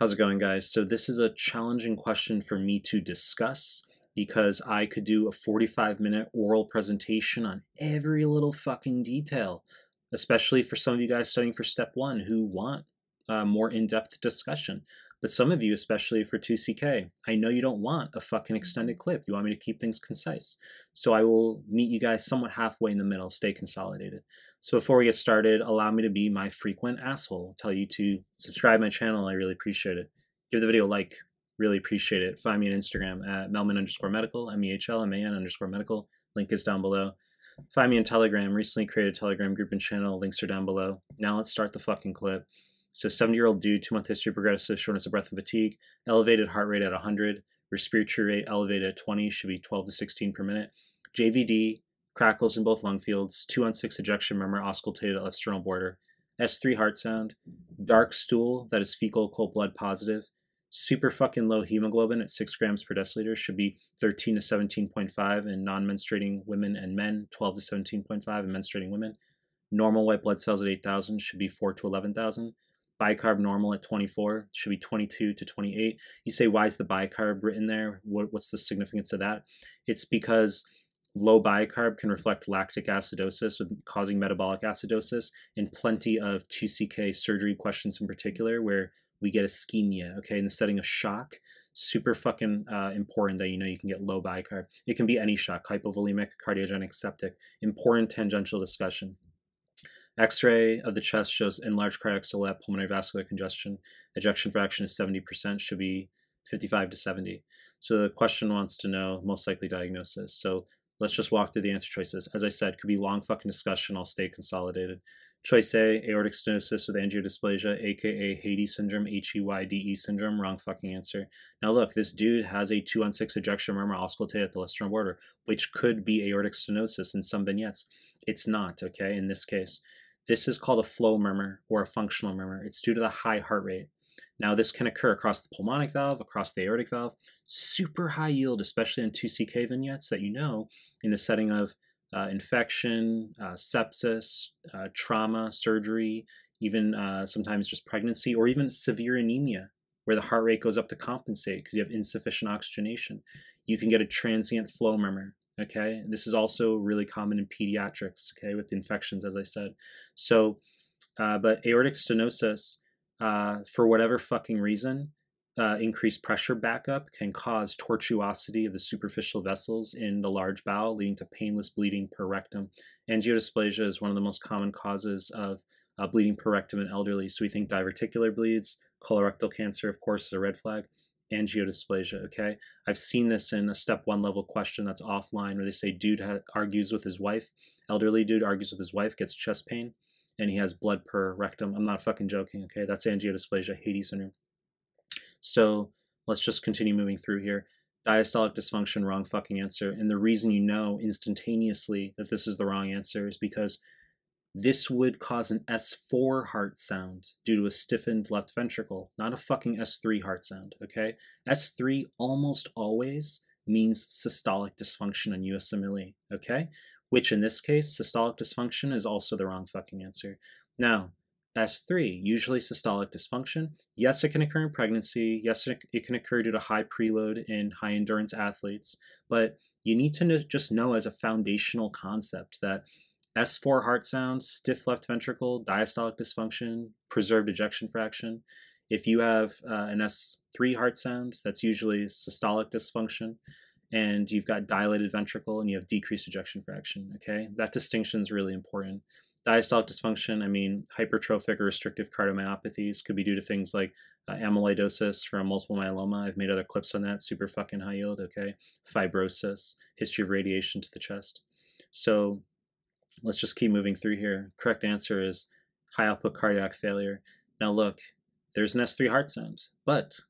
How's it going, guys? So, this is a challenging question for me to discuss because I could do a 45 minute oral presentation on every little fucking detail, especially for some of you guys studying for step one who want uh, more in depth discussion. But some of you, especially for 2CK, I know you don't want a fucking extended clip. You want me to keep things concise. So I will meet you guys somewhat halfway in the middle, stay consolidated. So before we get started, allow me to be my frequent asshole. Tell you to subscribe my channel. I really appreciate it. Give the video a like. Really appreciate it. Find me on Instagram at Mehlman underscore medical, M E H L M A N underscore medical. Link is down below. Find me on Telegram. Recently created a Telegram group and channel. Links are down below. Now let's start the fucking clip. So 70 year old dude, two month history progressive shortness of breath and fatigue, elevated heart rate at 100, respiratory rate elevated at 20, should be 12 to 16 per minute. JVD, crackles in both lung fields, 2 on 6 ejection murmur auscultated at left sternal border, S3 heart sound, dark stool that is fecal occult blood positive, super fucking low hemoglobin at 6 grams per deciliter should be 13 to 17.5 in non menstruating women and men, 12 to 17.5 in menstruating women. Normal white blood cells at 8,000 should be 4 to 11,000 bicarb normal at 24 should be 22 to 28 you say why is the bicarb written there? What, what's the significance of that? It's because low bicarb can reflect lactic acidosis causing metabolic acidosis and plenty of 2ck surgery questions in particular where we get ischemia okay in the setting of shock. Super fucking uh, important that you know you can get low bicarb. It can be any shock hypovolemic cardiogenic septic. Important tangential discussion X-ray of the chest shows enlarged cardiac silhouette, pulmonary vascular congestion. Ejection fraction is 70%, should be 55 to 70. So the question wants to know most likely diagnosis. So let's just walk through the answer choices. As I said, could be long fucking discussion. I'll stay consolidated. Choice A, aortic stenosis with angiodysplasia, aka Heyde syndrome, H-E-Y-D-E syndrome. Wrong fucking answer. Now look, this dude has a 2 on 6 ejection murmur auscultate at the left sternal border, which could be aortic stenosis in some vignettes. It's not, okay, in this case. This is called a flow murmur or a functional murmur. It's due to the high heart rate. Now, this can occur across the pulmonic valve, across the aortic valve, super high yield, especially in 2CK vignettes that you know in the setting of uh, infection, uh, sepsis, uh, trauma, surgery, even uh, sometimes just pregnancy, or even severe anemia, where the heart rate goes up to compensate because you have insufficient oxygenation. You can get a transient flow murmur. Okay, this is also really common in pediatrics. Okay, with infections, as I said. So, uh, but aortic stenosis, uh, for whatever fucking reason, uh, increased pressure backup can cause tortuosity of the superficial vessels in the large bowel, leading to painless bleeding per rectum. Angiodysplasia is one of the most common causes of uh, bleeding per rectum in elderly. So we think diverticular bleeds, colorectal cancer, of course, is a red flag angiodysplasia. Okay, I've seen this in a step one level question that's offline where they say dude argues with his wife, elderly dude argues with his wife, gets chest pain, and he has blood per rectum. I'm not fucking joking. Okay, that's angiodysplasia, Heyde syndrome. So let's just continue moving through here. Diastolic dysfunction, wrong fucking answer. And the reason you know instantaneously that this is the wrong answer is because this would cause an S4 heart sound due to a stiffened left ventricle, not a fucking S3 heart sound, okay? S3 almost always means systolic dysfunction on USMLE, okay? Which in this case, systolic dysfunction is also the wrong fucking answer. Now, S3, usually systolic dysfunction. Yes, it can occur in pregnancy. Yes, it can occur due to high preload in high endurance athletes. But you need to just know as a foundational concept that S4 heart sound, stiff left ventricle, diastolic dysfunction, preserved ejection fraction. If you have uh, an S3 heart sound, that's usually systolic dysfunction, and you've got dilated ventricle and you have decreased ejection fraction. Okay, that distinction is really important. Diastolic dysfunction, I mean, hypertrophic or restrictive cardiomyopathies could be due to things like uh, amyloidosis from multiple myeloma. I've made other clips on that, super fucking high yield, okay? Fibrosis, history of radiation to the chest. So let's just keep moving through here. Correct answer is high output cardiac failure. Now look, there's an S3 heart sound, but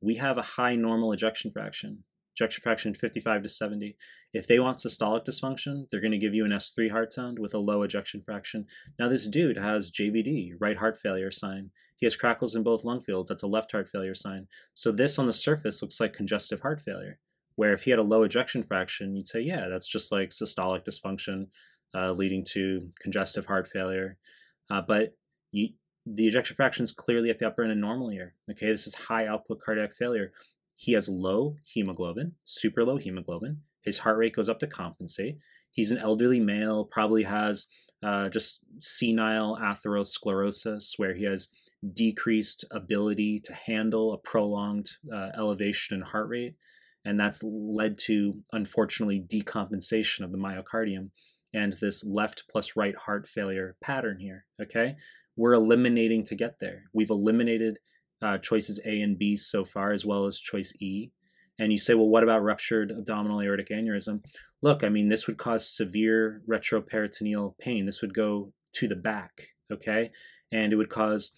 we have a high normal ejection fraction. Ejection fraction 55 to 70. If they want systolic dysfunction, they're going to give you an S3 heart sound with a low ejection fraction. Now this dude has JVD, right heart failure sign. He has crackles in both lung fields. That's a left heart failure sign. So this on the surface looks like congestive heart failure. Where if he had a low ejection fraction, you'd say, yeah, that's just like systolic dysfunction uh, leading to congestive heart failure. Uh, but you, the ejection fraction is clearly at the upper end of normal here. Okay, this is high output cardiac failure. He has low hemoglobin, super low hemoglobin. His heart rate goes up to compensate. He's an elderly male, probably has uh, just senile atherosclerosis, where he has decreased ability to handle a prolonged uh, elevation in heart rate. And that's led to, unfortunately, decompensation of the myocardium and this left plus right heart failure pattern here. Okay. We're eliminating to get there. We've eliminated uh, choices A and B so far, as well as choice E. And you say, well, what about ruptured abdominal aortic aneurysm? Look, I mean, this would cause severe retroperitoneal pain. This would go to the back, okay? And it would cause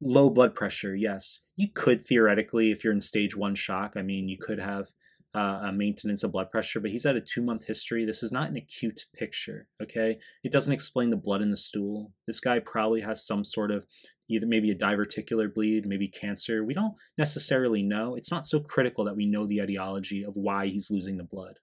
low blood pressure, yes. You could theoretically, if you're in stage one shock, I mean, you could have uh, a maintenance of blood pressure, but he's had a two month history. This is not an acute picture, okay? It doesn't explain the blood in the stool. This guy probably has some sort of either maybe a diverticular bleed, maybe cancer. We don't necessarily know. It's not so critical that we know the etiology of why he's losing the blood.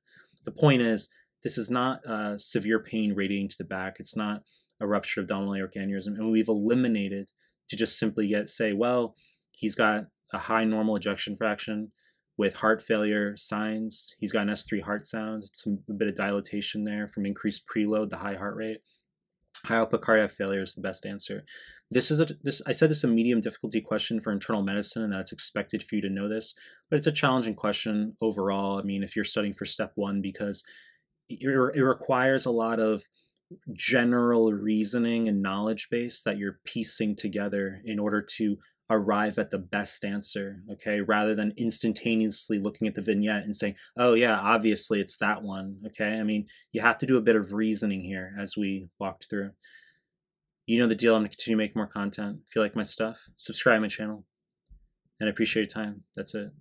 The point is, this is not uh, severe pain radiating to the back. It's not a rupture of abdominal aortic aneurysm, and we've eliminated to just simply get say, well, he's got a high normal ejection fraction with heart failure signs. He's got an S3 heart sound, some a bit of dilatation there from increased preload, the high heart rate. High output cardiac failure is the best answer. This is a this I said this is a medium difficulty question for internal medicine, and that's expected for you to know this, but it's a challenging question overall. I mean, if you're studying for step one, because it, it requires a lot of general reasoning and knowledge base that you're piecing together in order to arrive at the best answer, okay, rather than instantaneously looking at the vignette and saying, oh, yeah, obviously it's that one, okay? I mean, you have to do a bit of reasoning here as we walked through. You know the deal. I'm going to continue make more content. If you like my stuff, subscribe my channel. And I appreciate your time. That's it.